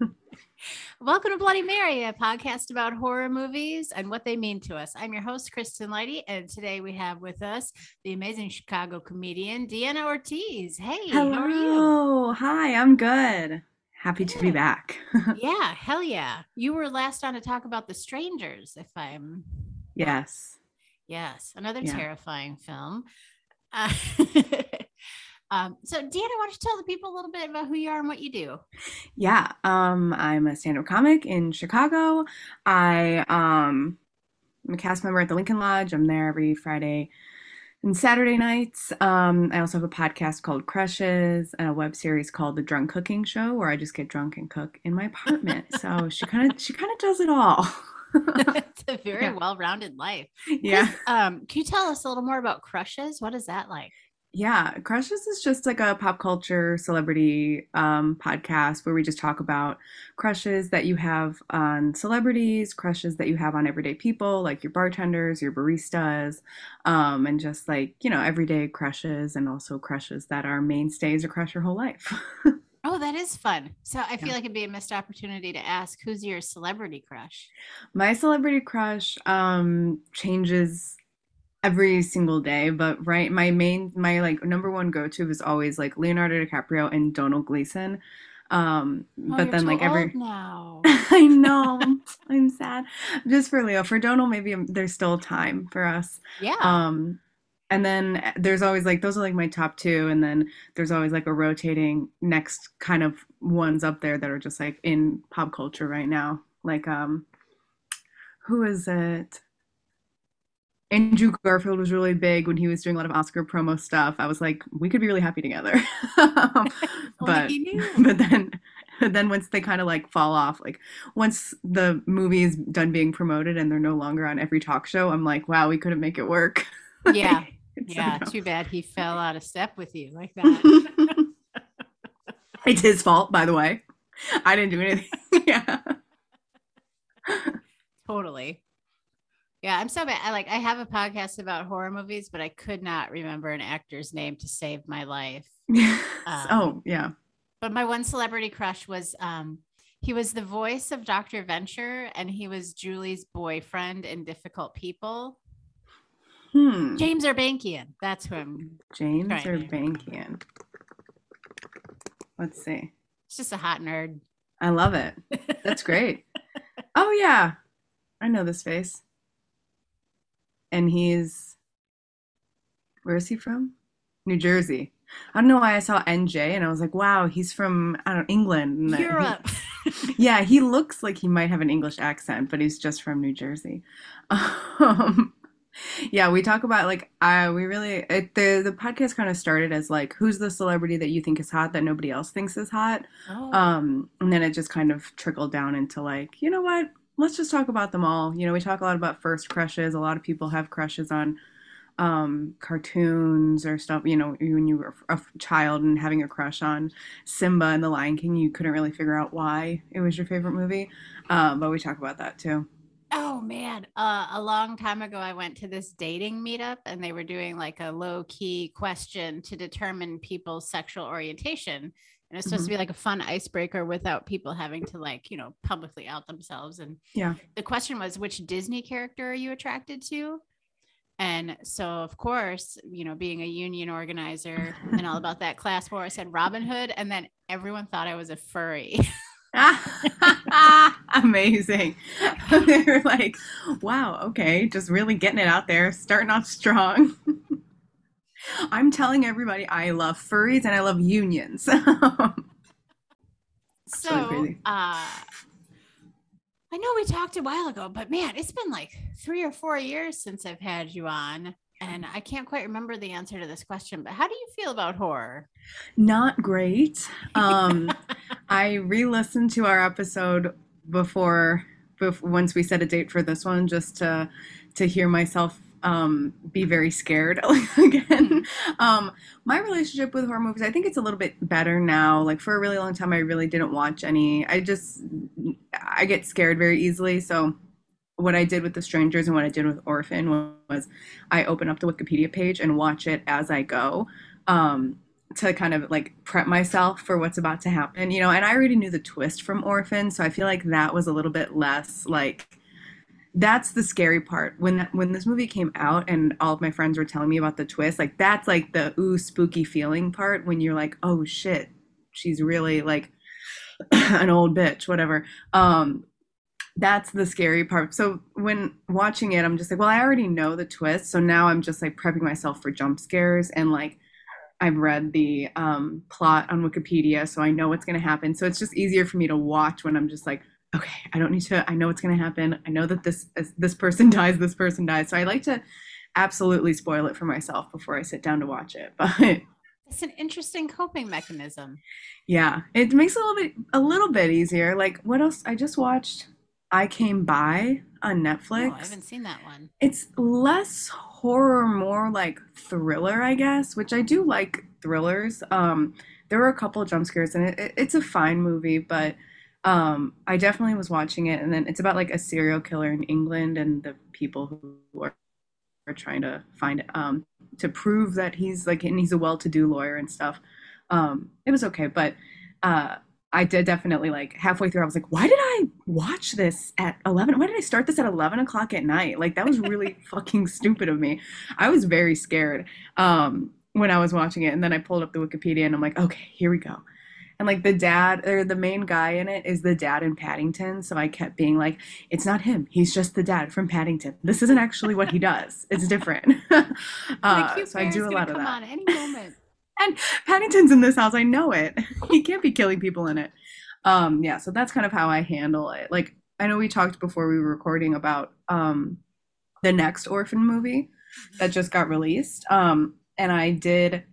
We'll get into it all. Welcome to Bloody Mary, a podcast about horror movies and what they mean to us. I'm your host, Kristen Lighty, and today we have with us the amazing Chicago comedian, Deanna Ortiz. Hey, Hello. how are you? Hi, I'm good. Happy to be back. yeah, hell yeah. You were last on to talk about The Strangers, if I'm. yes. Yes, another Yeah. terrifying film. Uh, um, so, Deanna, why don't you tell the people a little bit about who you are and what you do? Yeah. Um, I'm a stand-up comic in Chicago. I um I'm a cast member at the Lincoln Lodge. I'm there every Friday and Saturday nights. Um, I also have a podcast called Crushes, and a web series called The Drunk Cooking Show, where I just get drunk and cook in my apartment. so she kind of she kind of does it all. it's a very Yeah. well-rounded life. yeah. Um, can you tell us a little more about Crushes? What is that like? Yeah, Crushes is just like a pop culture celebrity um, podcast where we just talk about crushes that you have on celebrities, crushes that you have on everyday people, like your bartenders, your baristas, um, and just like, you know, everyday crushes and also crushes that are mainstays across your whole life. Oh, that is fun. So I feel Yeah. like it'd be a missed opportunity to ask who's your celebrity crush? My celebrity crush um, changes every single day, but right, my main, my like number one go to is always like Leonardo DiCaprio and Domhnall Gleeson. Um, Oh, but then like every now. I know. I'm sad. Just for Leo. For Domhnall, maybe there's still time for us. yeah. Um, and then uh, there's always like those are like my top two, and then there's always like a rotating next kind of ones up there that are just like in pop culture right now. Like um, who is it? Andrew Garfield was really big when he was doing a lot of Oscar promo stuff. I was like, we could be really happy together. But but then but then once they kind of like fall off like once the movie is done being promoted and they're no longer on every talk show i'm like wow we couldn't make it work yeah. Yeah. Too bad he fell out of step with you like that. it's his fault by the way i didn't do anything yeah totally. Yeah, I'm so bad. I like I have a podcast about horror movies, but I could not remember an actor's name to save my life. Um, oh yeah But my one celebrity crush was um he was the voice of Dr. Venture and he was Julie's boyfriend in Difficult People. hmm James Urbaniak. That's who I'm james. Urbaniak. let's see it's just a hot nerd. i love it that's great oh yeah i know this face and he's where is he from? New jersey. I don't know why i saw nj and i was like wow he's from i don't know england. And that- he- Europe. yeah he looks like he might have an english accent but he's just from new jersey. Um, yeah we talk about like i we really it, the the podcast kind of started as like who's the celebrity that you think is hot that nobody else thinks is hot? Oh, um, and then it just kind of trickled down into like, you know what? Let's just talk about them all. You know, we talk a lot about first crushes. A lot of people have crushes on um, cartoons or stuff. You know, when you were a child and having a crush on Simba and The Lion King, you couldn't really figure out why it was your favorite movie. Um, but we talk about that too. oh man. Uh, a long time ago I went to this dating meetup and they were doing like a low key question to determine people's sexual orientation. And it's supposed to mm-hmm. be like a fun icebreaker without people having to like, you know, publicly out themselves. And Yeah. the question was, which Disney character are you attracted to? And so, of course, you know, being a union organizer and all about that class war, I said Robin Hood. And then everyone thought I was a furry. Amazing. they were like, wow, okay, just really getting it out there, starting off strong. I'm telling everybody I love furries and I love unions. So, really uh. I know we talked a while ago, but man, it's been like three or four years since I've had you on. And I can't quite remember the answer to this question, but how do you feel about horror? Not great. Um, I re-listened to our episode before, bef- once we set a date for this one, just to to hear myself um, be very scared again. Um, my relationship with horror movies, I think it's a little bit better now. Like for a really long time, I really didn't watch any. I just I get scared very easily, so what I did with The Strangers and what I did with Orphan was I open up the Wikipedia page and watch it as I go. Um, to kind of like prep myself for what's about to happen, you know, and I already knew the twist from Orphan, so I feel like that was a little bit less like that's the scary part. When when this movie came out and all of my friends were telling me about the twist like that's like the ooh spooky feeling part when you're like oh shit she's really like an old bitch whatever. Um that's the scary part. So when watching it i'm just like well i already know the twist so now i'm just like prepping myself for jump scares and like i've read the um plot on wikipedia so i know what's going to happen. So it's just easier for me to watch when i'm just like okay, I don't need to, I know what's going to happen. I know that this, this person dies, this person dies. So I like to absolutely spoil it for myself before I sit down to watch it. But it's an interesting coping mechanism. Yeah. It makes it a little bit, a little bit easier. Like what else? I just watched I Came By on Netflix. Oh, I haven't seen that one. It's less horror, more like thriller, I guess, which I do like thrillers. Um, there were a couple of jump scares and it, it, it's a fine movie, but um, I definitely was watching it, and then it's about like a serial killer in England and the people who are, are trying to find um, to prove that he's like and he's a well-to-do lawyer and stuff. Um, it was okay, but uh, I did definitely like halfway through. I was like, why did I watch this at eleven? Why did I start this at eleven o'clock at night? Like that was really fucking stupid of me. I was very scared um, when I was watching it, and then I pulled up the Wikipedia and I'm like, okay, here we go and like the dad or the main guy in it is the dad in Paddington. So I kept being like, it's not him. He's just the dad from Paddington. This isn't actually what he does. It's different. uh, so I do a lot of that. On any moment. and Paddington's in this house. I know it. he can't be killing people in it. Um, yeah. So that's kind of how I handle it. Like I know we talked before we were recording about um, the next orphan movie that just got released. Um, and I did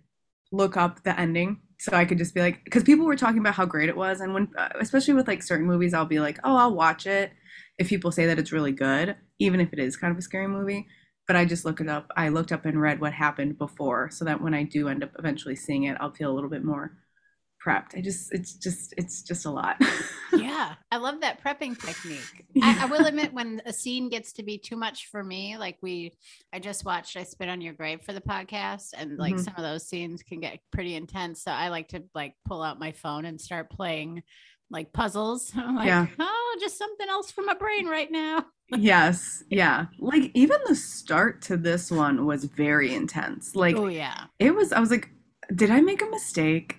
look up the ending so I could just be like, because people were talking about how great it was, and when, uh, especially with like certain movies, I'll be like, oh, I'll watch it if people say that it's really good, even if it is kind of a scary movie. But I just look it up. I looked up and read what happened before, so that when I do end up eventually seeing it, I'll feel a little bit more prepped. I just, it's just, it's just a lot. yeah, I love that prepping technique. Yeah. I, I, will admit when a scene gets to be too much for me, like we, I just watched I Spit on Your Grave for the podcast, and like mm-hmm. some of those scenes can get pretty intense. So I like to like pull out my phone and start playing like puzzles. like, yeah. oh, just something else for my brain right now. yes. Yeah. Like even the start to this one was very intense. Like, oh, yeah. It was, I was like, did I make a mistake?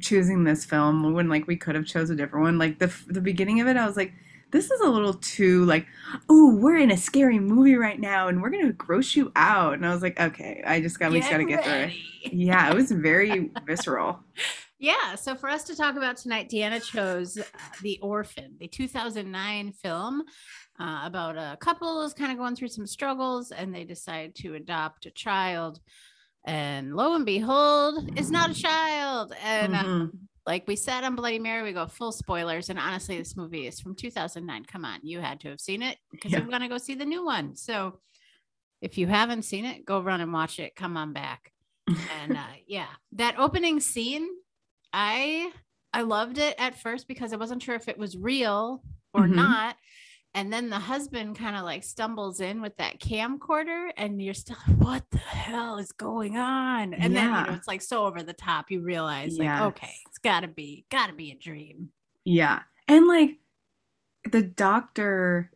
Choosing this film when like we could have chose a different one. Like the the beginning of it, I was like, this is a little too like, oh, we're in a scary movie right now, and we're gonna gross you out. And I was like, okay, I just got we just gotta get through it. Yeah, it was very visceral. Yeah, so for us to talk about tonight, Deanna chose uh, The Orphan, the 2009 film uh, about a couple is kind of going through some struggles and they decide to adopt a child and lo and behold it's not a child. And uh, mm-hmm. uh, like we said on bloody mary we go full spoilers. And honestly this movie is from 2009 come on you had to have seen it because yeah. we're going to go see the new one. So if you haven't seen it go run and watch it. Come on back. And uh, yeah that opening scene i i loved it at first because i wasn't sure if it was real or mm-hmm. not and then the husband kind of like stumbles in with that camcorder and you're still like, what the hell is going on? And yeah. then you know it's like so over the top you realize like okay it's gotta be gotta be a dream. Yeah. And like the doctor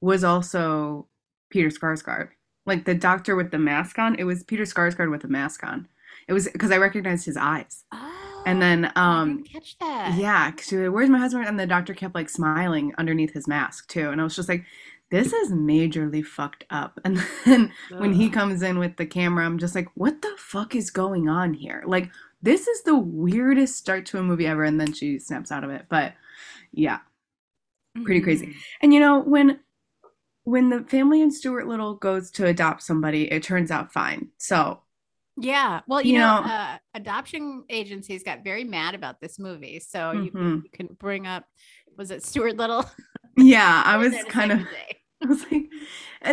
was also peter sarsgaard. Like the doctor with the mask on it was peter sarsgaard with a mask on. It was because i recognized his eyes. Oh and then um catch that. Yeah, cause like, where's my husband? And the doctor kept like smiling underneath his mask too. And I was just like, this is majorly fucked up. And then when he comes in with the camera, I'm just like, what the fuck is going on here? Like, this is the weirdest start to a movie ever. And then she snaps out of it. But yeah, pretty mm-hmm. crazy. And you know, when when the family in Stuart Little goes to adopt somebody, it turns out fine. So yeah. Well, you, you know, know uh, adoption agencies got very mad about this movie. So mm-hmm. you, can, you, can bring up, was it Stuart Little? Yeah, I was kind of. I was like,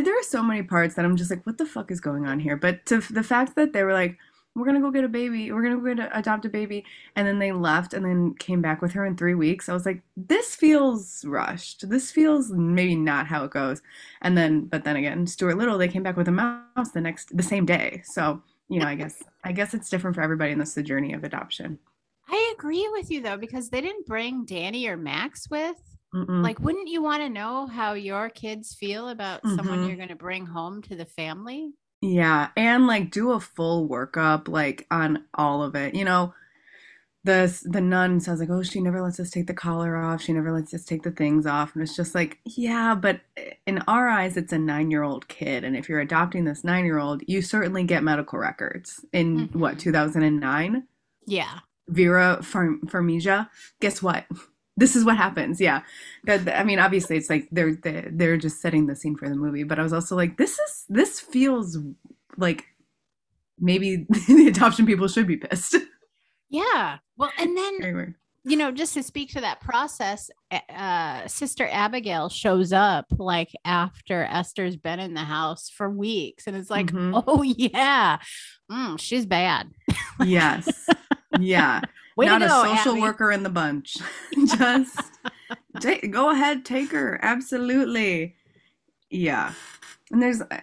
there are so many parts that I'm just like, what the fuck is going on here? But to the fact that they were like, we're gonna go get a baby, we're gonna go get a, adopt a baby, and then they left and then came back with her in three weeks. I was like, this feels rushed. This feels maybe not how it goes. And then, but then again, Stuart Little, they came back with a mouse the next, the same day. So you know, I guess I guess it's different for everybody, and that's the journey of adoption. I agree with you though, because they didn't bring Danny or Max with. Mm-mm. Like, wouldn't you want to know how your kids feel about someone Mhm. you're going to bring home to the family? Yeah, and like do a full workup like on all of it. You know, the the nun says like, "Oh, she never lets us take the collar off. She never lets us take the things off." And it's just like, yeah, but in our eyes, it's a nine-year-old kid, and if you're adopting this nine-year-old, you certainly get medical records. In what Mhm. 2009, Yeah. Vera Farm Farmiga. Guess what? This is what happens. Yeah, that I mean, obviously, it's like they're they're they're just setting the scene for the movie. But I was also like, this is this feels like maybe the adoption people should be pissed. Yeah. Well, and then you know, just to speak to that process, uh, Sister Abigail shows up like after Esther's been in the house for weeks, and it's like, Mhm. oh yeah, mm, she's bad. Yes. Yeah. Way Not go, a social Abby. worker in the bunch. Just take, go ahead, take her. Absolutely. Yeah. And there's uh,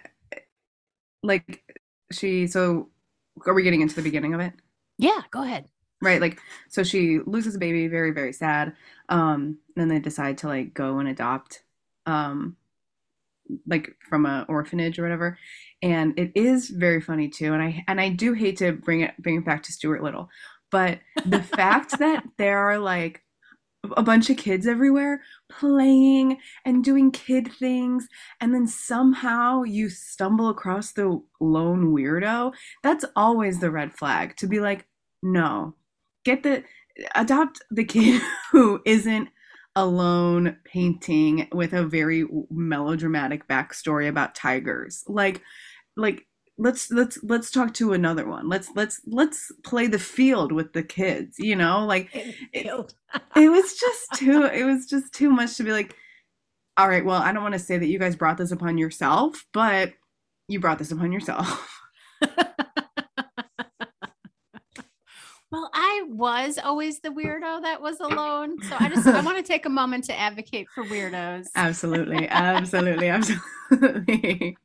like she. So are we getting into the beginning of it? Yeah, go ahead. Right, like so she loses a baby, very, very sad. Um, then they decide to like go and adopt um like from a orphanage or whatever. And it is very funny too. And I and I do hate to bring it bring it back to Stuart Little, but the fact that there are like a bunch of kids everywhere playing and doing kid things and then somehow you stumble across the lone weirdo that's always the red flag to be like no get the adopt the kid who isn't alone painting with a very melodramatic backstory about tigers. Like like let's let's let's talk to another one. Let's let's let's play the field with the kids you know? Like it was just too it was just too much to be like all right well i don't want to say that you guys brought this upon yourself but you brought this upon yourself Well, I was always the weirdo that was alone. So I just I want to take a moment to advocate for weirdos. absolutely absolutely absolutely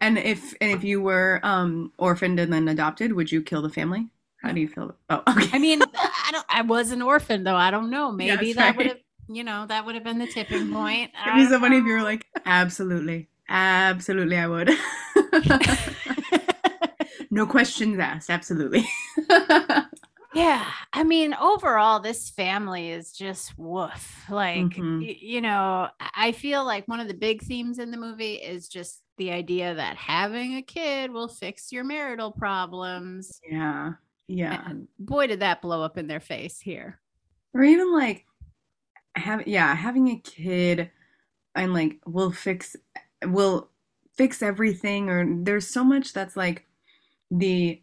and if and if you were um orphaned and then adopted would you kill the family how do you feel oh okay I mean, I don't I was an orphan though. I don't know. Maybe That's that would have, you know, that would have been the tipping point. it'd be so funny if you were like absolutely absolutely i would no questions asked absolutely Yeah, I mean, overall, this family is just woof. Like, Mhm. y- you know, I I feel like one of the big themes in the movie is just the idea that having a kid will fix your marital problems. yeah yeah And boy, did that blow up in their face here. or even like have yeah having a kid and like will fix will fix everything or there's so much that's like the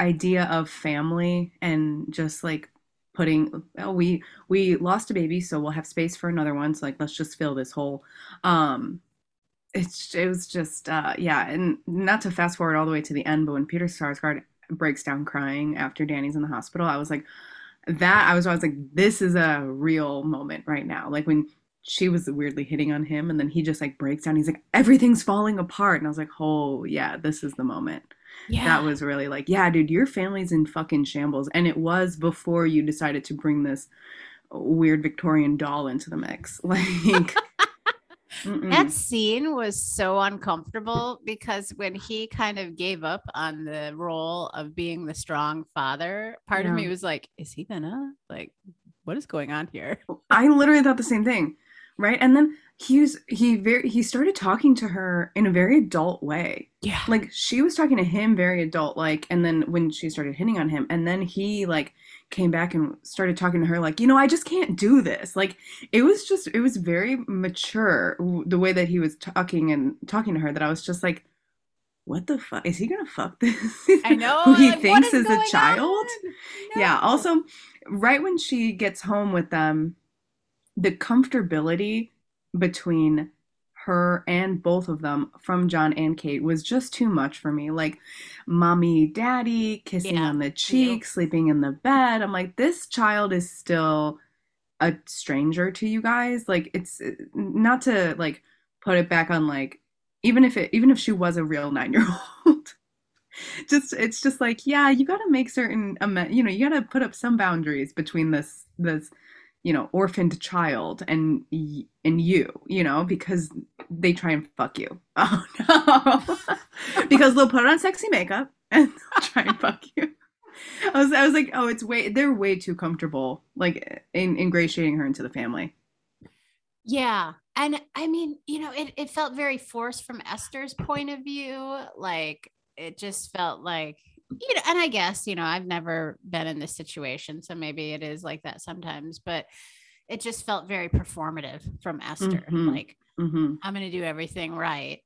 idea of family and just like putting oh we we lost a baby so we'll have space for another one so like let's just fill this hole um it's it was just uh yeah and not to fast forward all the way to the end but when peter sarsgaard breaks down crying after danny's in the hospital i was like that I was I was like, this is a real moment right now. Like when she was weirdly hitting on him and then he just like breaks down. He's like, everything's falling apart. And I was like, oh yeah, this is the moment. Yeah. That was really like, yeah, dude, your family's in fucking shambles. And it was before you decided to bring this weird Victorian doll into the mix. Like. That scene was so uncomfortable because when he kind of gave up on the role of being the strong father, part of me was like, is he gonna like what is going on here? I literally thought the same thing, right? And then he was he very he started talking to her in a very adult way. Yeah. Like she was talking to him very adult like and then when she started hitting on him and then he like came back and started talking to her like, "You know, I just can't do this." Like it was just it was very mature w- the way that he was talking and talking to her that I was just like what the fuck is he gonna fuck this? I know. Who he like, thinks is is a child? on? Yeah. Also, right when she gets home with them, the comfortability between her and both of them from John and Kate was just too much for me. Like, mommy, daddy, kissing Yeah, on the cheek, sleeping in the bed. I'm like, this child is still a stranger to you guys. Like, it's not to like put it back on like even if it even if she was a real nine year old just it's just like yeah you got to make certain you know you got to put up some boundaries between this this you know orphaned child and and you you know because they try and fuck you oh no because they'll put on sexy makeup and try and fuck you I was I was like, oh, it's way they're way too comfortable, like in ingratiating her into the family. Yeah. And I mean, you know, it, it felt very forced from Esther's point of view. Like it just felt like, you know, and I guess, you know, I've never been in this situation. So maybe it is like that sometimes, but it just felt very performative from Esther. Mm-hmm. Like, mm-hmm. I'm going to do everything right.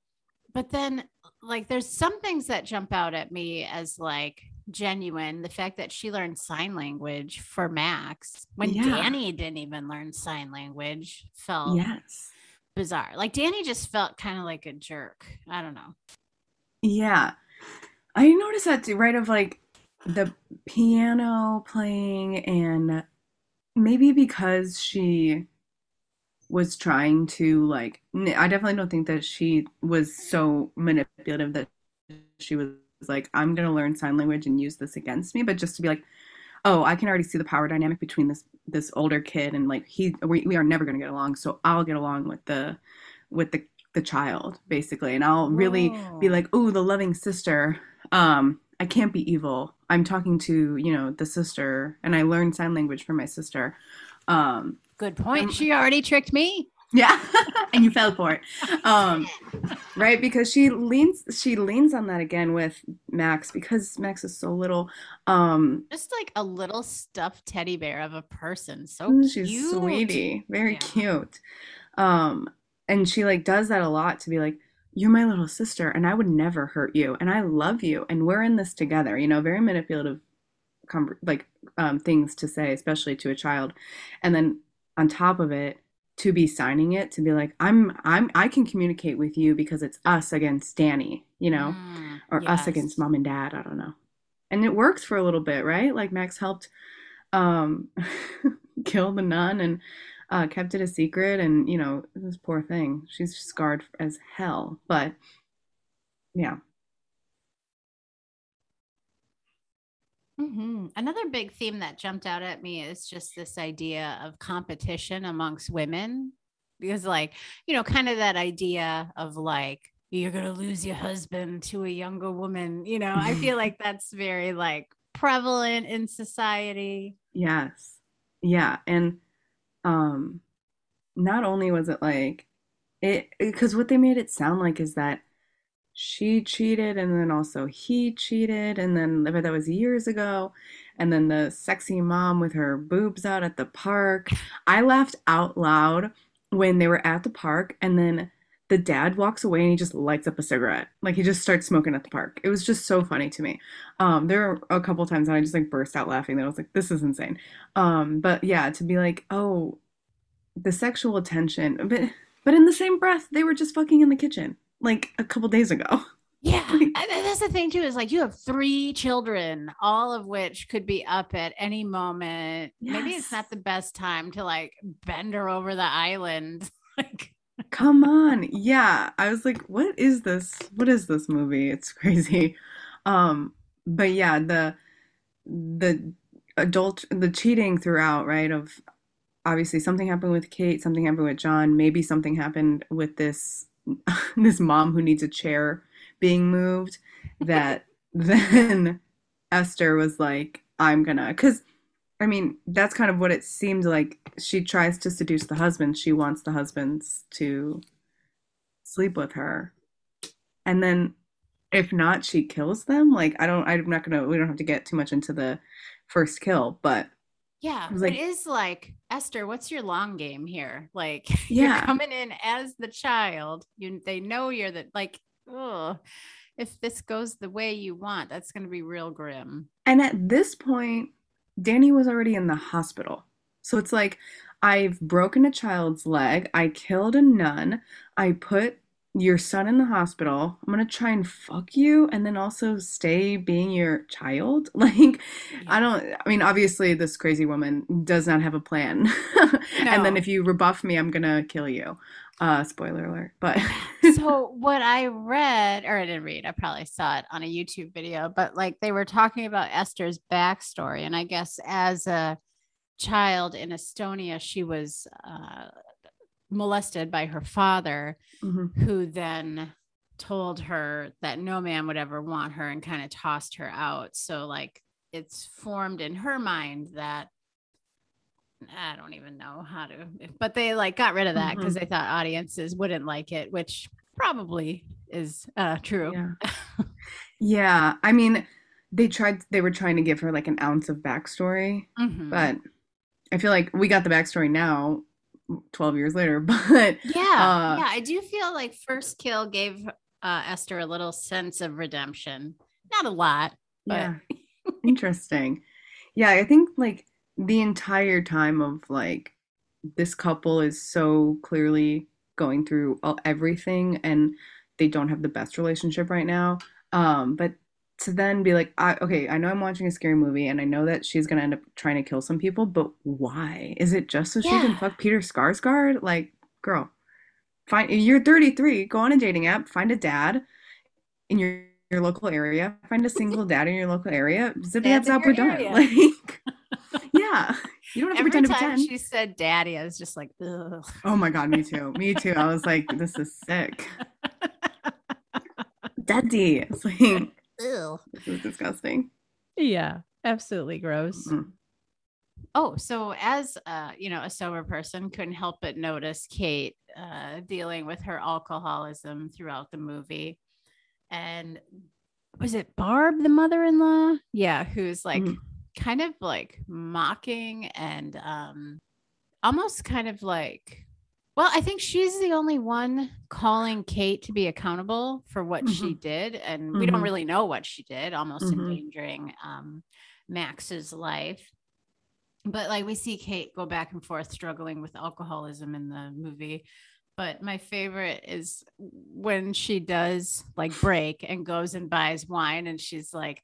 But then, like, there's some things that jump out at me as like, genuine. The fact that she learned sign language for Max when yeah. Danny didn't even learn sign language felt yes. bizarre. Like Danny just felt kind of like a jerk. I don't know. Yeah. I noticed that too, right? Of like the piano playing and maybe because she was trying to like I definitely don't think that she was so manipulative that she was like, I'm going to learn sign language and use this against me, but just to be like, oh, I can already see the power dynamic between this this older kid and like he we, we are never going to get along, so I'll get along with the with the the child basically, and I'll really Whoa. be oh. like, oh, the loving sister. Um, I can't be evil. I'm talking to you know the sister, and I learned sign language from my sister. Um, Good point. she already tricked me. Yeah. and you fell for it. Um, right? Because she leans she leans on that again with Max because Max is so little. Um just like a little stuffed teddy bear of a person. So she's cute. sweetie. Very yeah. cute. Um and she like does that a lot to be like you're my little sister and I would never hurt you and I love you and we're in this together. You know, very manipulative like um things to say especially to a child. And then on top of it to be signing it to be like i'm i'm i can communicate with you because it's us against danny you know mm, or yes. us against mom and dad i don't know and it works for a little bit right like max helped um kill the nun and uh kept it a secret and you know this poor thing she's scarred as hell but yeah Mm-hmm. Another big theme that jumped out at me is just this idea of competition amongst women. Because, like, you know, kind of that idea of like, you're going to lose your husband to a younger woman. You know, I feel like that's very like prevalent in society. Yes. Yeah. And, um, not only was it like, it, because what they made it sound like is that she cheated and then also he cheated and then but that was years ago. And then the sexy mom with her boobs out at the park. I laughed out loud when they were at the park and then the dad walks away and he just lights up a cigarette like he just starts smoking at the park it was just so funny to me um there are a couple times that i just like burst out laughing that i was like this is insane um but yeah to be like oh the sexual attention but but in the same breath they were just fucking in the kitchen like a couple days ago. Yeah, that's the thing too. Is like you have three children, all of which could be up at any moment. Yes. Maybe it's not the best time to like bend her over the island. like, come on, yeah. I was like, what is this? What is this movie? It's crazy. Um, but yeah, the the adult the cheating throughout, right? Of obviously something happened with Kate, something happened with John, maybe something happened with this this mom who needs a chair being moved that then Esther was like, I'm gonna, because I mean, that's kind of what it seemed like. She tries to seduce the husband. She wants the husbands to sleep with her. And then if not, she kills them. Like, I don't, I'm not gonna, we don't have to get too much into the first kill, but yeah, it, like, it is like Esther. What's your long game here? Like, yeah. you're coming in as the child. You, they know you're the like. Oh, if this goes the way you want, that's going to be real grim. And at this point, Danny was already in the hospital. So it's like, I've broken a child's leg. I killed a nun. I put your son in the hospital. I'm gonna try and fuck you and then also stay being your child. Like, yeah. I don't, I mean, obviously, this crazy woman does not have a plan. no. And then if you rebuff me, I'm gonna kill you. Uh, spoiler alert. But so what I read, or I didn't read, I probably saw it on a YouTube video, but like they were talking about Esther's backstory, and I guess as a child in Estonia, she was uh, molested by her father, Mhm. who then told her that no man would ever want her and kind of tossed her out. So like it's formed in her mind that I don't even know how to, but they like got rid of that because they thought audiences wouldn't like it, which probably is uh, true. yeah. yeah. I mean, they tried, they were trying to give her like an ounce of backstory, Mhm. but I feel like we got the backstory now, 12 years later, but yeah, uh, yeah, I do feel like First Kill gave uh, Esther a little sense of redemption. Not a lot, but yeah. Interesting. Yeah, I think like the entire time of like this couple is so clearly going through all, everything and they don't have the best relationship right now. Um, but to then be like, I, okay, I know I'm watching a scary movie and I know that she's gonna end up trying to kill some people, but why? Is it just so she can fuck Peter Sarsgaard? Like, girl, find you're 33, go on a dating app, find a dad in your your local area, find a single dad in your local area, zip heads up, we're done. Like, yeah, you don't have to every pretend to time pretend. she said daddy, I was just like, ugh. Oh my god, me too. Me too. I was like, this is sick. Daddy. It's like Ew. this is disgusting. Yeah, absolutely gross. Mm. Oh, so as uh, you know, a sober person couldn't help but notice Kate uh, dealing with her alcoholism throughout the movie, and was it Barb, the mother-in-law? Yeah, who's like Mhm. Kind of like mocking and um, almost kind of like. Well, I think she's the only one calling Kate to be accountable for what she did, and we don't Mhm. really know what she did, almost Mhm. endangering um, Max's life but like we see Kate go back and forth struggling with alcoholism in the movie. But my favorite is when she does like break and goes and buys wine, and she's like,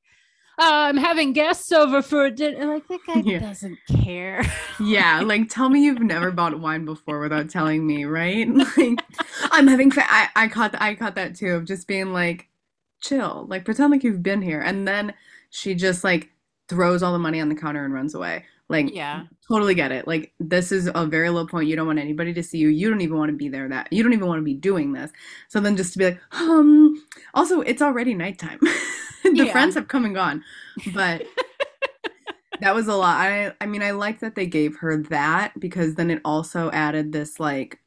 "I'm having guests over for dinner." Like that guy Yeah. doesn't care. Yeah, like tell me you've never bought wine before without telling me, right? Like I'm having fa- I I caught I caught that too of just being like chill, like pretend like you've been here. And then she just like throws all the money on the counter and runs away. Like yeah, totally get it. Like this is a very low point. You don't want anybody to see you. You don't even want to be there that. You don't even want to be doing this. So then just to be like, um also it's already nighttime. the Yeah. friends have come and gone. But that was a lot. I I mean I like that they gave her that because then it also added this like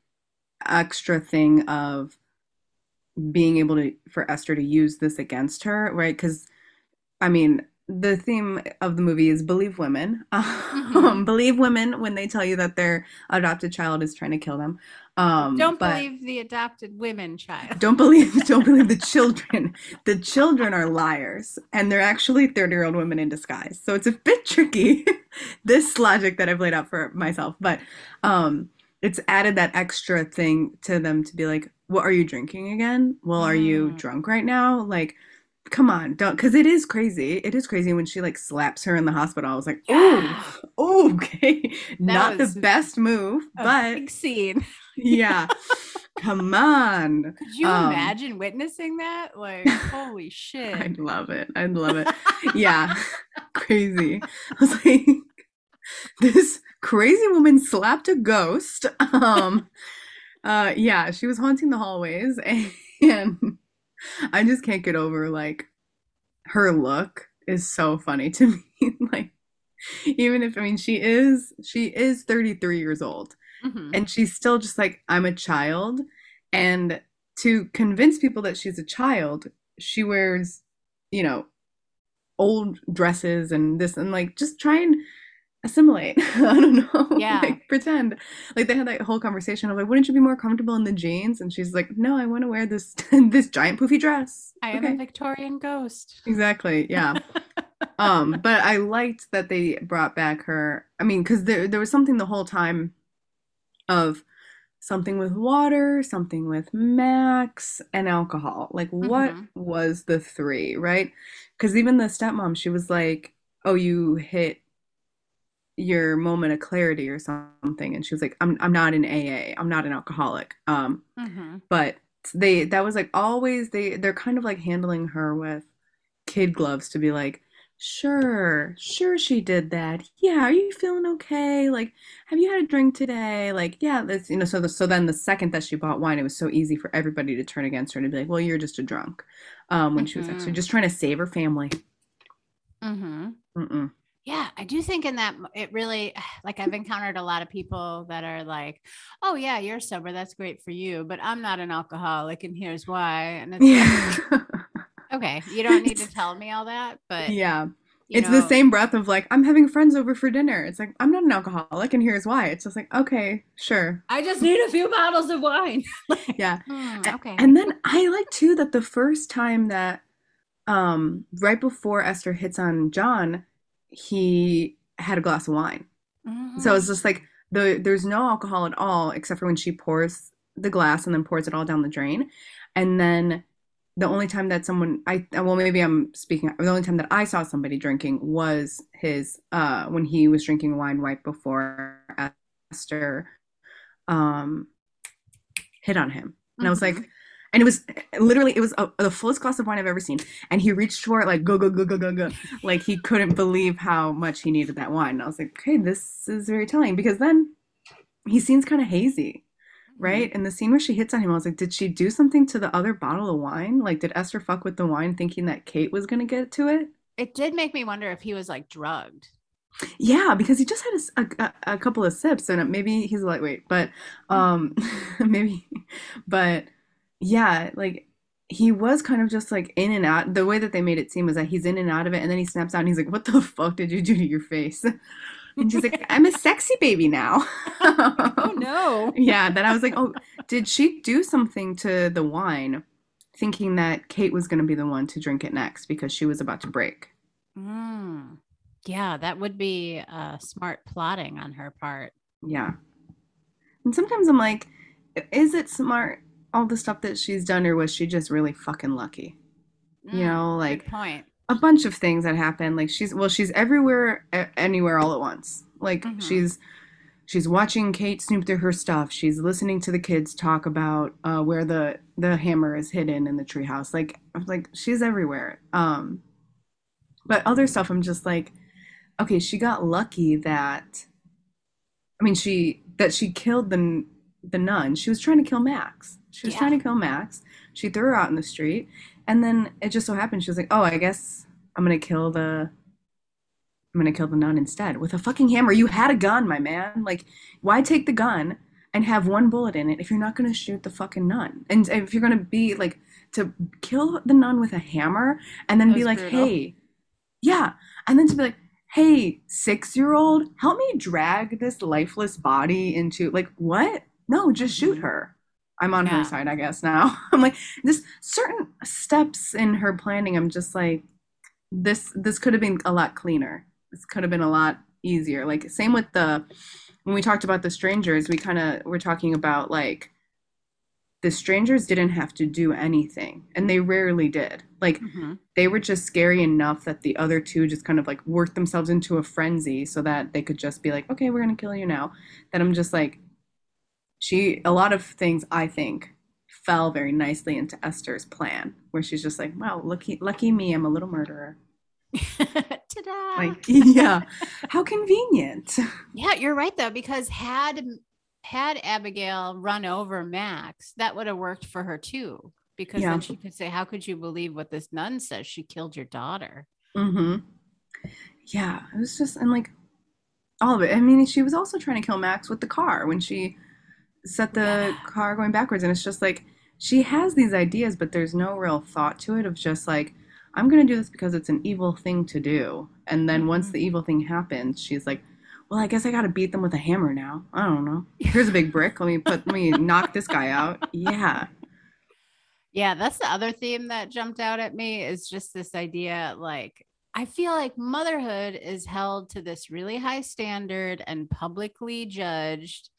extra thing of being able to for Esther to use this against her, right? Because I mean the theme of the movie is believe women. Um, believe women when they tell you that their adopted child is trying to kill them. Um, don't believe the adopted women child. don't believe don't believe the children the children are liars and they're actually 30 year old women in disguise so it's a bit tricky this logic that i've laid out for myself but um it's added that extra thing to them to be like what are you drinking again well are you Mm. drunk right now like come on don't because it is crazy it is crazy when she like slaps her in the hospital i was like oh okay not the best move but big scene. yeah come on Could you Um, imagine witnessing that? Like, holy shit! I'd love it. I'd love it. Yeah. crazy. I was like, this crazy woman slapped a ghost. Um uh yeah, she was haunting the hallways and I just can't get over like her look is so funny to me. like even if I mean she is she is 33 years old Mhm. and she's still just like i'm a child and to convince people that she's a child she wears you know old dresses and this and like just try and assimilate. I don't know. Yeah. like pretend. Like they had that whole conversation of like wouldn't you be more comfortable in the jeans? And she's like no i want to wear this this giant poofy dress. I am a Victorian ghost. exactly. Yeah. Um but i liked that they brought back her i mean because there, there was something the whole time of something with water something with max and alcohol. Like what Mhm. was the three right? Because even the stepmom she was like oh you hit your moment of clarity or something and she was like i'm i'm not an aa i'm not an alcoholic um Mhm. but they that was like always they they're kind of like handling her with kid gloves to be like sure sure she did that yeah are you feeling okay like have you had a drink today like yeah that's you know so the, so then the second that she bought wine it was so easy for everybody to turn against her and be like well you're just a drunk um when she was actually Mhm. just trying to save her family Mhm. Mm-mm. Yeah, I do think in that it really like I've encountered a lot of people that are like, "Oh yeah, you're sober. That's great for you, but I'm not an alcoholic and here's why." And it's like, okay, you don't need to tell me all that, but yeah you it's the same breath of like i'm having friends over for dinner it's like i'm not an alcoholic and here's why it's just like okay sure I just need a few bottles of wine. yeah A- okay. And then I like too that the first time that um right before Esther hits on John, he had a glass of wine. So Mhm. it's just like the there's no alcohol at all except for when she pours the glass and then pours it all down the drain. And then the only time that someone I well maybe I'm speaking the only time that I saw somebody drinking was his uh when he was drinking wine right before Esther um hit on him. And I was like Mhm. And it was literally it was a, the fullest glass of wine I've ever seen. And he reached for it like go go go go go go, like he couldn't believe how much he needed that wine. And I was like, okay, this is very telling because then he seems kind of hazy, mm-hmm. right? And the scene where she hits on him, I was like, did she do something to the other bottle of wine? Like, did Esther fuck with the wine, thinking that Kate was gonna get to it? it did make me wonder if he was like drugged. Yeah, because he just had a couple of sips, and maybe he's a lightweight, but mm-hmm. um, maybe, but yeah, like he was kind of just like in and out. The way that they made it seem was that he's in and out of it, and then he snaps out, and he's like, "What the fuck did you do to your face?" And she's like, "I'm a sexy baby now." Oh no. Yeah, then I was like, "Oh, did she do something to the wine, thinking that Kate was going to be the one to drink it next because she was about to break?" Mm. Yeah, that would be uh, smart plotting on her part. Yeah. And sometimes I'm like, is it smart all the stuff that she's done, or was she just really fucking lucky? You Mm, know, good like point. a bunch of things that happen. Like she's well, she's everywhere, anywhere, all at once. Like Mhm. she's she's watching Kate snoop through her stuff. She's listening to the kids talk about uh, where the the hammer is hidden in the treehouse. Like I'm like she's everywhere. Um, but other stuff, I'm just like, okay, she got lucky that. I mean, she that she killed the the nun. She was trying to kill Max. She was Yeah. trying to kill Max. She threw her out in the street, and then it just so happened she was like, "Oh, I guess I'm gonna kill the I'm gonna kill the nun instead with a fucking hammer. You had a gun, my man. Like, why take the gun and have one bullet in it if you're not gonna shoot the fucking nun? And if you're gonna be like to kill the nun with a hammer and then That be like, brutal. hey, yeah, and then to be like, hey, six year old, help me drag this lifeless body into like what? No, just shoot Mhm. her. I'm on Yeah. her side, I guess now. I'm like, this certain steps in her planning. I'm just like, this this could have been a lot cleaner. This could have been a lot easier. Like same with the when we talked about the strangers, we kind of were talking about like the strangers didn't have to do anything, and they rarely did. Like Mhm. they were just scary enough that the other two just kind of like worked themselves into a frenzy so that they could just be like, okay, we're gonna kill you now. That I'm just like, she a lot of things I think fell very nicely into Esther's plan, where she's just like, wow, lucky lucky me, I'm a little murderer. Ta-da! Like, yeah, how convenient. yeah, you're right though, because had had Abigail run over Max, that would have worked for her too. Because Yeah. then she could say, "How could you believe what this nun says? She killed your daughter." hmm Yeah, it was just and like all of it. I mean, she was also trying to kill Max with the car when she set the Yeah. car going backwards, and it's just like she has these ideas, but there's no real thought to it of just like I'm gonna do this because it's an evil thing to do, and then once Mhm. the evil thing happens, she's like. Well, I guess I gotta beat them with a hammer now. I don't know. Here's a big brick. Let me put. Let me knock this guy out. Yeah. Yeah, that's the other theme that jumped out at me is just this idea like I feel like motherhood is held to this really high standard and publicly judged.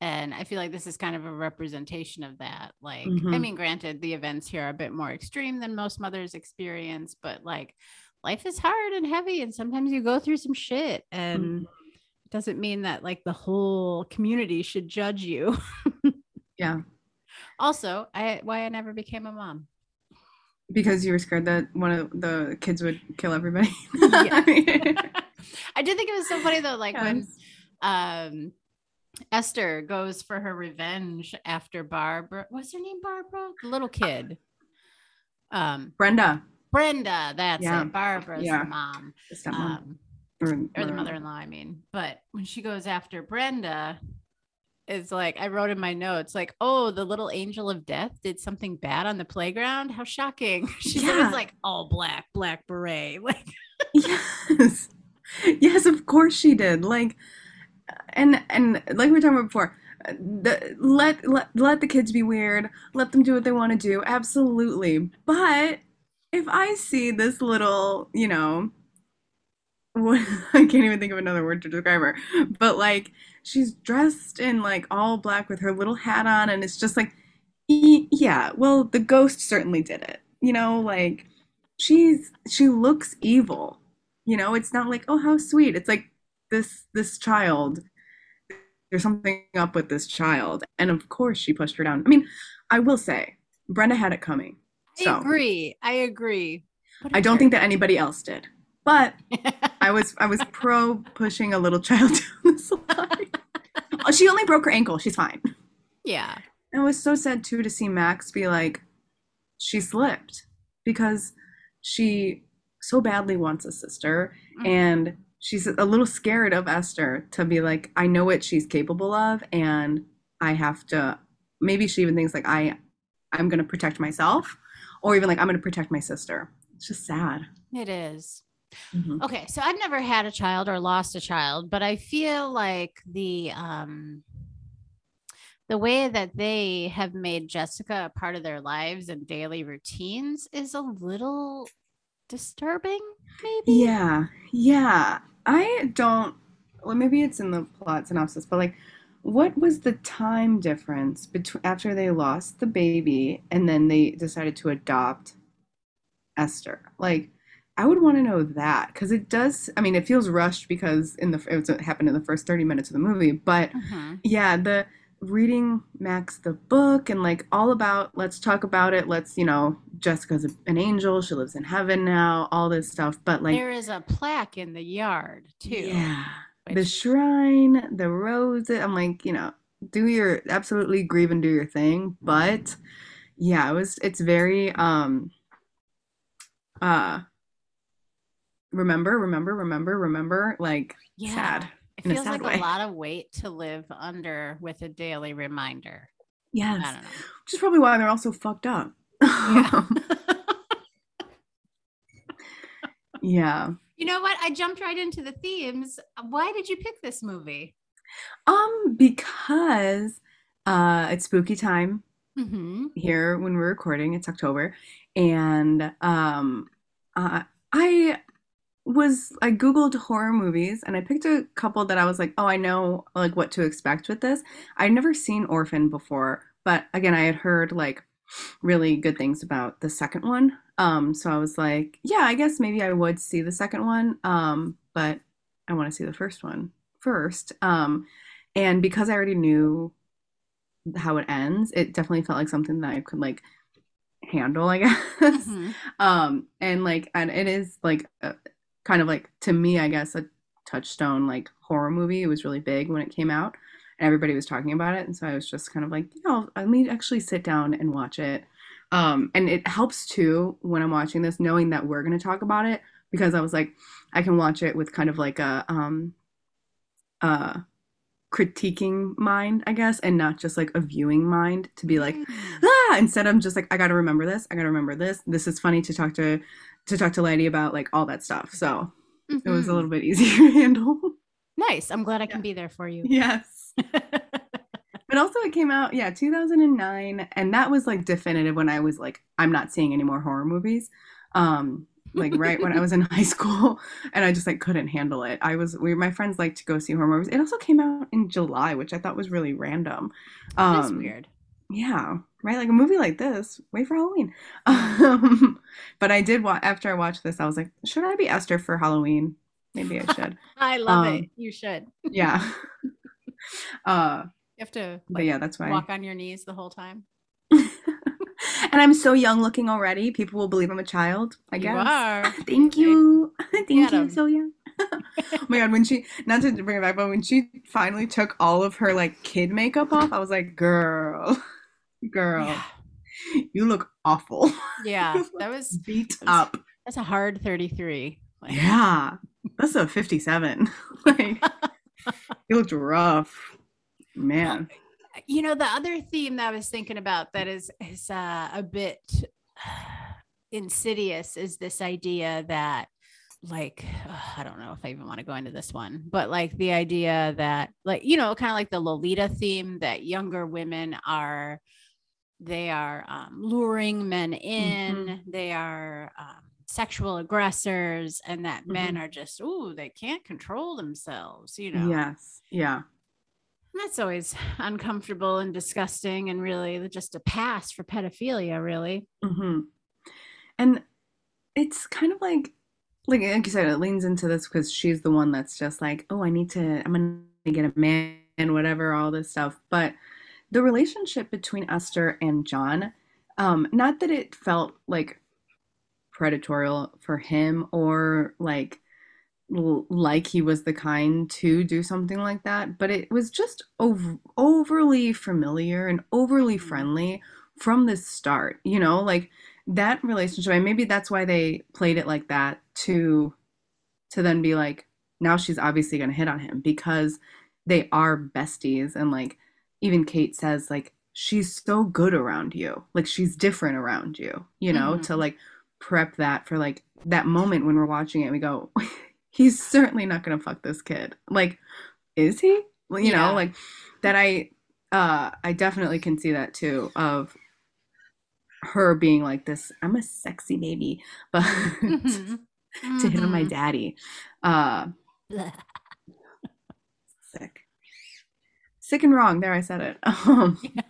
And I feel like this is kind of a representation of that. Like, I Mhm. mean, granted, the events here are a bit more extreme than most mothers experience, but like life is hard and heavy, and sometimes you go through some shit. And it doesn't mean that like the whole community should judge you. yeah. Also, I why I never became a mom. Because you were scared that one of the kids would kill everybody. Yeah. I did think it was so funny though, like when um Esther goes for her revenge after Barbara. What's her name? Barbara, the little kid. Um, Brenda, Brenda. That's Yeah. it. Barbara's Yeah. the mom, the um, or, the mother-in-law. I mean, but when she goes after Brenda, it's like I wrote in my notes, like, "Oh, the little angel of death did something bad on the playground. How shocking!" She said Yeah. like all black, black beret. Like, Yes. Yes, of course she did. Like and and like we were talking about before, the, let let let the kids be weird. Let them do what they want to do. Absolutely. But if I see this little, you know, I can't even think of another word to describe her, but like she's dressed in like all black with her little hat on, and it's just like, yeah, well, the ghost certainly did it. You know, like she's she looks evil. You know, it's not like, oh, how sweet. It's like this this child. There's something up with this child, and of course she pushed her down. I mean, I will say, Brenda had it coming. I agree. I agree. I don't think that anybody else did, but I was I was pro pushing a little child down the slide. Oh, she only broke her ankle. She's fine. yeah. And it was so sad too to see Max be like, she slipped because she so badly wants a sister, Mhm. and she's a little scared of Esther to be like, I know what she's capable of, and I have to. Maybe she even thinks like I, I'm gonna protect myself, or even like I'm gonna protect my sister. It's just sad. It is. Mhm. Okay, so I've never had a child or lost a child, but I feel like the um the way that they have made Jessica a part of their lives and daily routines is a little disturbing, maybe. Yeah, yeah. I don't. Well, maybe it's in the plot synopsis, but like, what was the time difference between after they lost the baby and then they decided to adopt Esther? Like, I would want to know that because it does. I mean, it feels rushed because in the it was- it happened in the first thirty minutes of the movie, but Mhm. yeah, the reading Max the book and like all about let's talk about it. Let's you know Jessica's an angel. She lives in heaven now. All this stuff, but like there is a plaque in the yard too. yeah, the shrine, the roses. I'm like you know do your absolutely grieve and do your thing, but yeah, it was it's very um uh remember remember remember remember like yeah. sad It in a feels like way. a lot of weight to live under with a daily reminder. yes I don't know. which is probably why they're all so fucked up Yeah. yeah you know what? I jumped right into the themes. Why did you pick this movie? Um, because uh it's spooky time Mm-hmm. here when we're recording. It's October. And um uh, I was I Googled horror movies and I picked a couple that I was like, oh, I know like what to expect with this. I'd never seen Orphan before, but again, I had heard like really good things about the second one. Um, so I was like, yeah, I guess maybe I would see the second one. Um, but I want to see the first one first. Um, and because I already knew how it ends, it definitely felt like something that I could like handle, I guess. Mm-hmm. Um, and like, and it is like a, kind of like to me, I guess, a touchstone like horror movie. It was really big when it came out, and everybody was talking about it, and so I was just kind of like, you know, let me actually sit down and watch it. Um, and it helps too when I'm watching this, knowing that we're going to talk about it, because I was like, I can watch it with kind of like a um, uh, critiquing mind, I guess, and not just like a viewing mind to be like, Mm-hmm. ah instead i'm just like i gotta remember this i gotta remember this this is funny to talk to to talk to lady about like all that stuff so it was a Mhm. little bit easier to handle nice. I'm glad I can Yeah. be there for you. yes but also it came out yeah 2009 and that was like definitive when i was like i'm not seeing any more horror movies um like right when i was in high school and i just like couldn't handle it i was we my friends like to go see horror movies it also came out in july which i thought was really random um That's weird. yeah, right. Like a movie like this, wait for Halloween. Um, but I did watch after I watched this. I was like, should I be Esther for Halloween? maybe I should. I love Um, it. You should. yeah. Uh, You have to like, yeah, that's why. walk on your knees the whole time. and I'm so young looking already. People will believe I'm a child. I You guess. are. Thank you. Thank you. So young. oh my god, when she not to bring it back, but when she finally took all of her like kid makeup off, I was like, girl, girl, Yeah. you look awful. Yeah. That was Beat That was- up. that's a hard 33. Like, Yeah. That's a 57. like you looked rough. Man. you know the other theme that i was thinking about that is is uh, a bit insidious is this idea that like ugh, i don't know if i even want to go into this one but like the idea that like you know kind of like the lolita theme that younger women are they are um, luring men in they are um, sexual aggressors and that men are just ooh they can't control themselves you know Yes. Yeah. and That's always uncomfortable and disgusting, and really just a pass for pedophilia, really. hmm And it's kind of like, like, like you said, it leans into this because she's the one that's just like, oh, I need to, I'm gonna get a man, whatever, all this stuff. But the relationship between Esther and John, um, not that it felt like predatorial for him or like like he was the kind to do something like that, but it was just ov- overly familiar and overly Mhm. friendly from the start. You know, like that relationship, and maybe that's why they played it like that to to then be like, now she's obviously gonna hit on him because they are besties, and like even Kate says, like she's so good around you, like she's different around you, you know, to Mhm. like prep that for like that moment when we're watching it, we go, he's certainly not gonna fuck this kid. Like, is he? Well, you Yeah. know, like that. I uh I definitely can see that too of her being like this. I'm a sexy baby, but Mhm. to hit on my Mhm. daddy. Uh, sick, sick and wrong. There, I said it. Um, Yeah.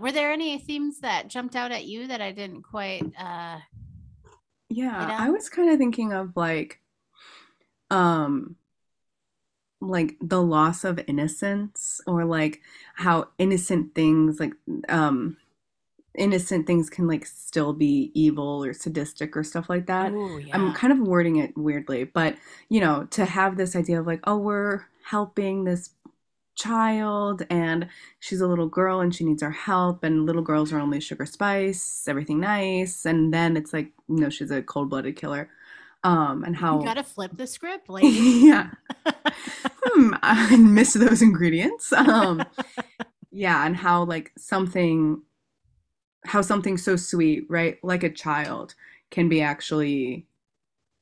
Were there any themes that jumped out at you that I didn't quite? uh Yeah, know? I was kind of thinking of like, um, like the loss of innocence, or like how innocent things, like, um, innocent things can like still be evil or sadistic or stuff like that. Ooh, I'm kind of wording it weirdly, but you know, to have this idea of like, oh, we're helping this child and she's a little girl and she needs our help and little girls are only sugar spice, everything nice, and then it's like, you know, she's a cold-blooded killer. Um, and how You gotta flip the script, like yeah. Hmm, I miss those ingredients. Um, yeah, and how like something how something so sweet, right? Like a child can be actually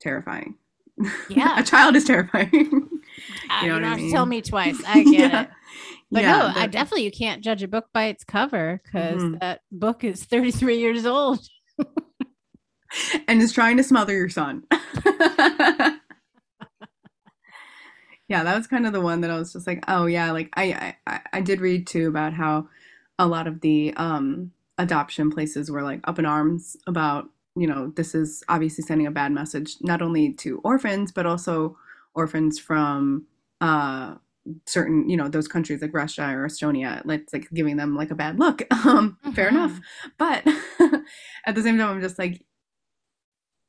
terrifying. Yeah. a child is terrifying. You know you I to tell me twice. I get Yeah. it. But yeah, no, I definitely you can't judge a book by its cover because Mhm. that book is 33 years old. and is trying to smother your son. yeah, that was kind of the one that I was just like, oh yeah, like I I, I did read too about how a lot of the um adoption places were like up in arms about, you know, this is obviously sending a bad message not only to orphans but also orphans from uh certain, you know, those countries like Russia or Estonia. It's like giving them like a bad look. Um fair enough. But at the same time, I'm just like,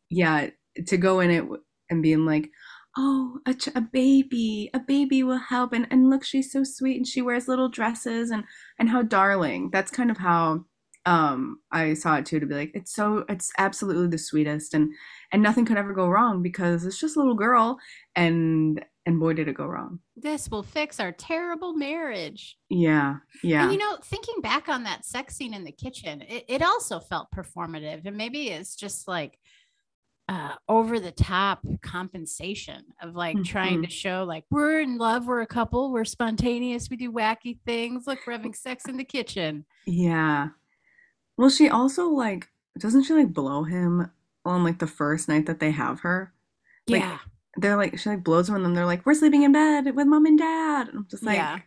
yeah, to go in it and being like, oh, a, ch- a baby, a baby will help, and and look, she's so sweet, and she wears little dresses, and and how darling. That's kind of how um I saw it too. To be like, it's so, it's absolutely the sweetest, and and nothing could ever go wrong because it's just a little girl, and and boy did it go wrong. This will fix our terrible marriage. Yeah, yeah, And you know, thinking back on that sex scene in the kitchen, it, it also felt performative. And maybe it's just like uh over the top compensation of like trying to show like we're in love, we're a couple, we're spontaneous, we do wacky things. Look, we're having sex in the kitchen. yeah. Well, she also like doesn't she like blow him on like the first night that they have her? Like, yeah. they're like she like blows him and then they're like we're sleeping in bed with mom and dad and i'm just like yeah.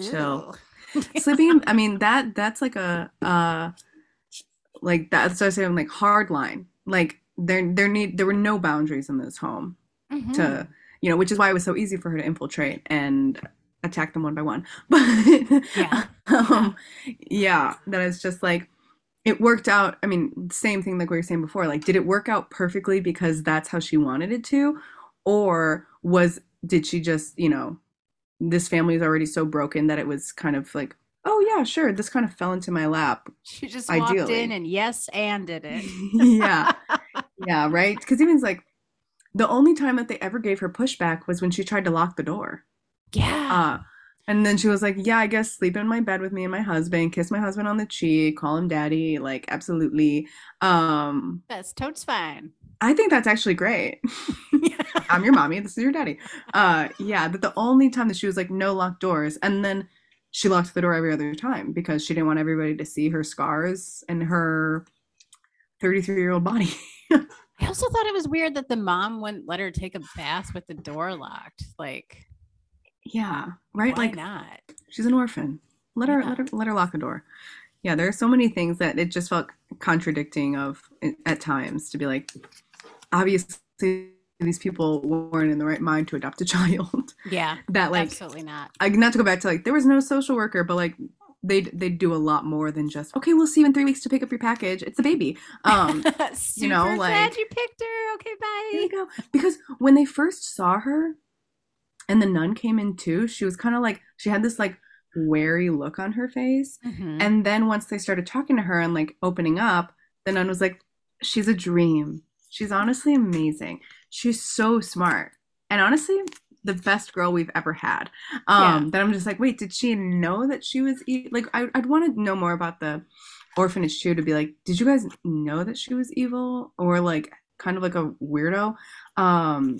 chill. Sleeping in i mean that that's like a uh like that's what i say i'm like hard line like there there need there were no boundaries in this home Mhm. to you know, which is why it was so easy for her to infiltrate and attack them one by one. But Yeah. um, yeah, that is just like it worked out. I mean, same thing like we were saying before. Like, did it work out perfectly because that's how she wanted it to, or was did she just you know, this family is already so broken that it was kind of like, oh yeah, sure, this kind of fell into my lap. She just walked Ideally. in and yes, and did it. yeah, yeah, right. Because even it's like the only time that they ever gave her pushback was when she tried to lock the door. Yeah. Uh, and then she was like, Yeah, I guess sleep in my bed with me and my husband, kiss my husband on the cheek, call him daddy. Like, absolutely. Um, That's totes fine. I think that's actually great. I'm your mommy. This is your daddy. Uh, yeah, but the only time that she was like, No locked doors. And then she locked the door every other time because she didn't want everybody to see her scars and her 33 year old body. I also thought it was weird that the mom wouldn't let her take a bath with the door locked. Like, yeah, right? why like, not? She's an orphan. Let her Yeah. let her let her lock the door. Yeah, there are so many things that it just felt contradicting of at times to be like, obviously these people weren't in the right mind to adopt a child. Yeah, that like, absolutely not. I, not to go back to like there was no social worker, but like they they do a lot more than just okay, we'll see you in three weeks to pick up your package. It's a baby. Um, Super know, glad like- you picked her. Okay, bye. there you go. Because when they first saw her, and the nun came in too, she was kind of like she had this like wary look on her face. Mhm. And then once they started talking to her and like opening up, the nun was like, She's a dream. She's honestly amazing. She's so smart. And honestly, the best girl we've ever had. Um, that I'm just like, wait, did she know that she was e-? like I, I'd want to know more about the orphanage too to be like, did you guys know that she was evil or like kind of like a weirdo? Um,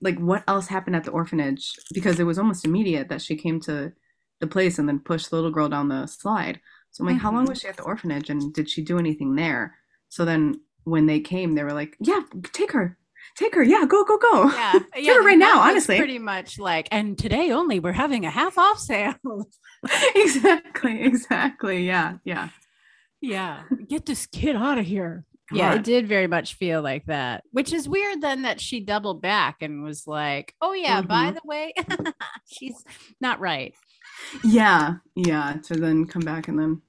like what else happened at the orphanage? Because it was almost immediate that she came to the place and then pushed the little girl down the slide. So I'm like, how long Mhm. was she at the orphanage and did she do anything there? So then when they came, they were like, yeah, take her, take her, yeah, go, go, go. Yeah, Take yeah. her right now, honestly. pretty much like, and today only we're having a half off sale. exactly, exactly. Yeah, yeah. yeah, get this kid out of here. Yeah, it did very much feel like that, which is weird. Then that she doubled back and was like, "Oh yeah, by Mhm. the way, she's not right." Yeah, yeah. To then come back and then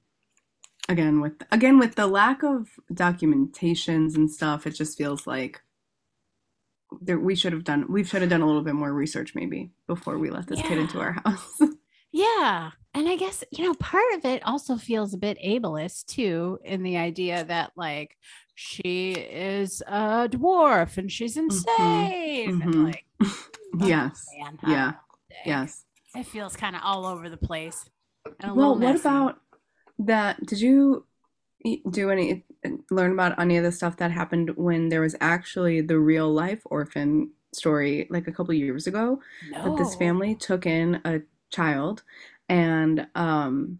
again with again with the lack of documentations and stuff, it just feels like there we should have done we should have done a little bit more research maybe before we let this kid into our house. Yeah. And I guess, you know, part of it also feels a bit ableist too, in the idea that like she is a dwarf and she's insane. And mhm. like, yes. man, Yeah. hot dang. Yes. It feels kind of all over the place. and a Well, what about that? Did you do any learn about any of the stuff that happened when there was actually the real life orphan story like a couple years ago that this family took in a child and um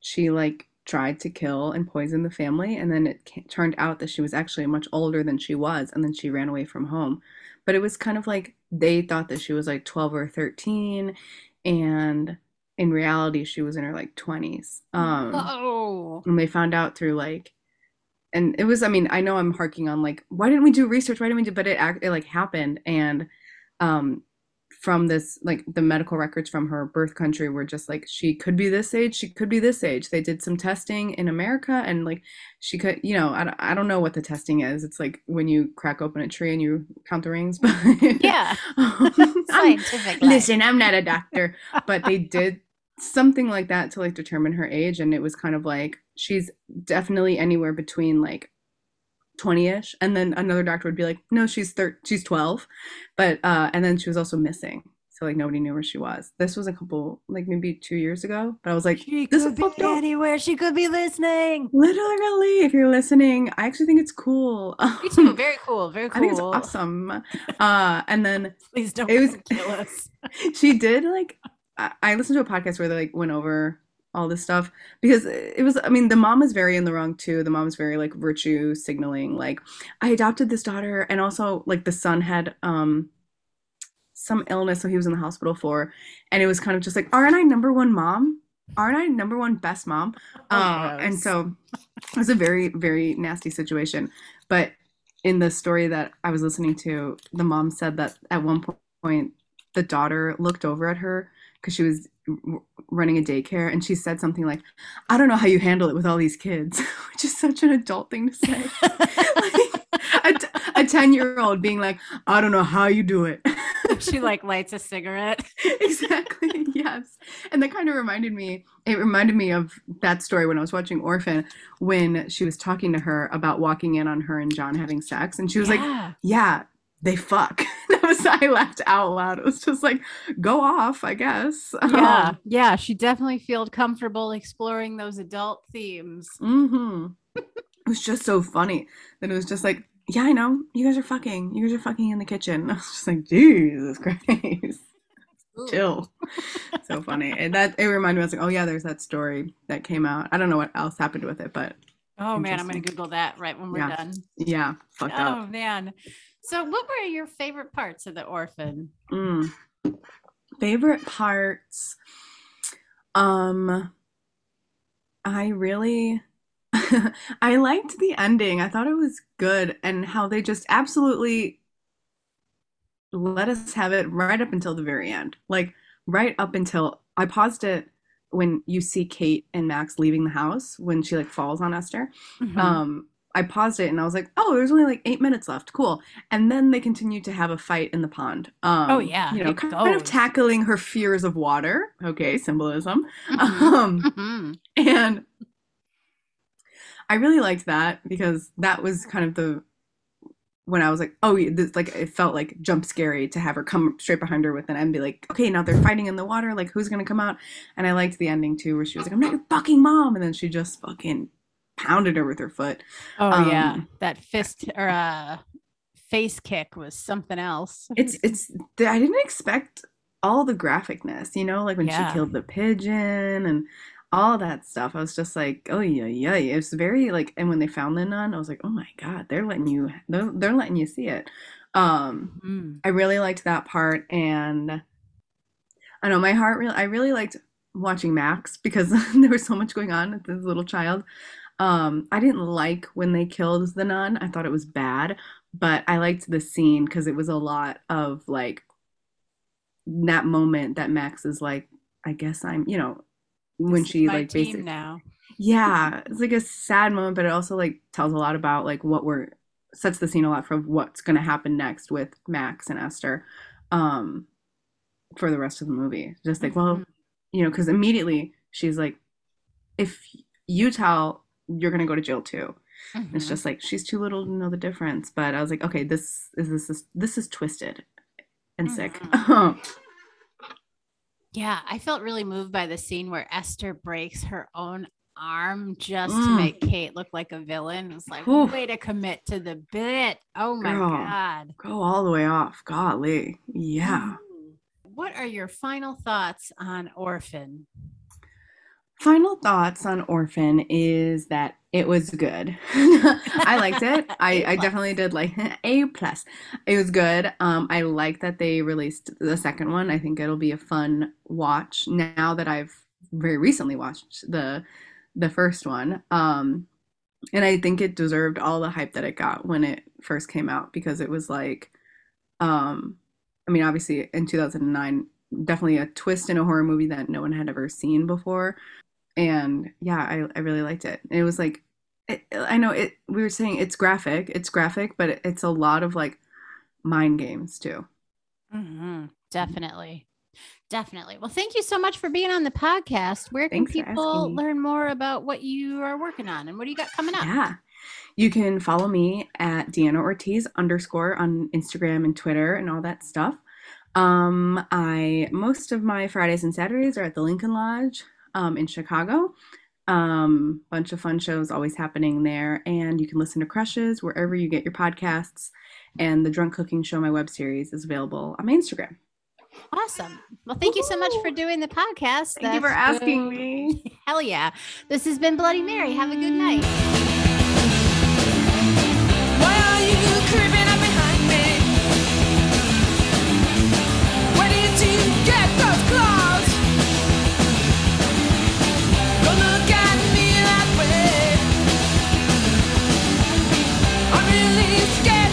she like tried to kill and poison the family and then it turned out that she was actually much older than she was and then she ran away from home. But it was kind of like they thought that she was like 12 or 13 and in reality she was in her like 20s um Oh, and they found out through like and it was i mean i know i'm harking on like why didn't we do research? Why didn't we do but it, it like happened and um from this like the medical records from her birth country were just like she could be this age she could be this age they did some testing in america and like she could you know i, don't- I don't know what the testing is it's like when you crack open a tree and you count the rings but yeah. I'm- Scientific. Listen, I'm not a doctor, but they did something like that to like determine her age, and it was kind of like she's definitely anywhere between like 20ish, and then another doctor would be like, no, she's thir- she's 12, but uh, and then she was also missing, so like nobody knew where she was. This was a couple like maybe two years ago, but I was like, She this could is be anywhere. She could be listening. Literally, if you're listening, I actually think it's cool. Me too. Very cool. Very cool. I think it's awesome. Uh, and then Please don't It was- kill us. she did like I, I listened to a podcast where they like went over all this stuff because it was I mean the mom is very in the wrong too. The mom's very like virtue signaling like I adopted this daughter and also like the son had um some illness so he was in the hospital for and it was kind of just like aren't I number one mom? Aren't I number one best mom? Oh, Uh, and so it was a very very nasty situation but in the story that I was listening to, the mom said that at one point the daughter looked over at her because she was r- running a daycare and she said something like, I don't know how you handle it with all these kids, which is such an adult thing to say. like, a 10 year old being like, I don't know how you do it. she like lights a cigarette. exactly. Yes. And that kind of reminded me, it reminded me of that story when I was watching Orphan when she was talking to her about walking in on her and John having sex. And she was Yeah. like, Yeah, they fuck. Was, I laughed out loud. It was just like, go off, I guess. Yeah, Um, yeah, she definitely felt comfortable exploring those adult themes. hmm It was just so funny that it was just like, yeah, I know. You guys are fucking. You guys are fucking in the kitchen. I was just like, Jesus Christ. Chill. so funny. And that it reminded me, I was like, oh yeah, there's that story that came out. I don't know what else happened with it, but Oh man, I'm gonna Google that right when we're Yeah. done. yeah, fucked up. Oh man. So what were your favorite parts of the orphan? Mm. Favorite parts. Um I really I liked the ending. I thought it was good and how they just absolutely let us have it right up until the very end. Like right up until I paused it when you see Kate and Max leaving the house when she like falls on Esther. Mhm. um i paused it and i was like oh there's only like eight minutes left. Cool. And then they continue to have a fight in the pond um Oh, yeah, you know kind of tackling her fears of water. Okay symbolism. Mhm. um Mhm. and i really liked that because that was kind of the when i was like oh this like it felt like jump scary to have her come straight behind her with an and be like okay now they're fighting in the water. Like who's gonna come out? And i liked the ending too where she was like i'm not your fucking mom. And then she just fucking pounded her with her foot Oh yeah, Um, that fist or uh, face kick was something else. it's it's i didn't expect all the graphicness you know like when Yeah. she killed the pigeon and all that stuff i was just like oh yeah yeah it was very like and when they found the nun i was like oh my god they're letting you they're, they're letting you see it um Mm. i really liked that part and i know my heart really i really liked watching max because there was so much going on with this little child um i didn't like when they killed the nun i thought it was bad but i liked the scene because it was a lot of like that moment that max is like i guess i'm you know when This is she like team basically now. yeah it's like a sad moment but it also like tells a lot about like what we're sets the scene a lot for what's going to happen next with max and esther um for the rest of the movie just like well Mhm. you know because immediately she's like if you tell you're going to go to jail too it's Mhm. just like she's too little to know the difference but i was like okay this is this is this is twisted and sick Yeah, I felt really moved by the scene where Esther breaks her own arm just to Mm. make Kate look like a villain. It's like, Whew. way to commit to the bit. Oh my Girl. God. go all the way off golly yeah Mm. What are your final thoughts on Orphan? Final thoughts on Orphan is that it was good. I liked it. I, plus. definitely did like A plus. It was good. Um, I like that they released the second one. I think it'll be a fun watch now that I've very recently watched the the first one. Um, and I think it deserved all the hype that it got when it first came out because it was like, um, I mean, obviously in 2009, definitely a twist in a horror movie that no one had ever seen before and yeah i, I really liked it it was like it, i know it we were saying it's graphic it's graphic but it's a lot of like mind games too Mhm. Definitely. Definitely. Well, thank you so much for being on the podcast. Where can Thanks people learn more about what you are working on and what do you got coming up? yeah you can follow me at deanna ortiz underscore on instagram and twitter and all that stuff um i most of my fridays and saturdays are at the lincoln lodge um, in chicago um bunch of fun shows always happening there and you can listen to crushes wherever you get your podcasts and the drunk cooking show my web series is available on my instagram Awesome. Well, thank you so much for doing the podcast. Thank you for asking good. me. Hell yeah. This has been Bloody Mary. Have a good night. be scared.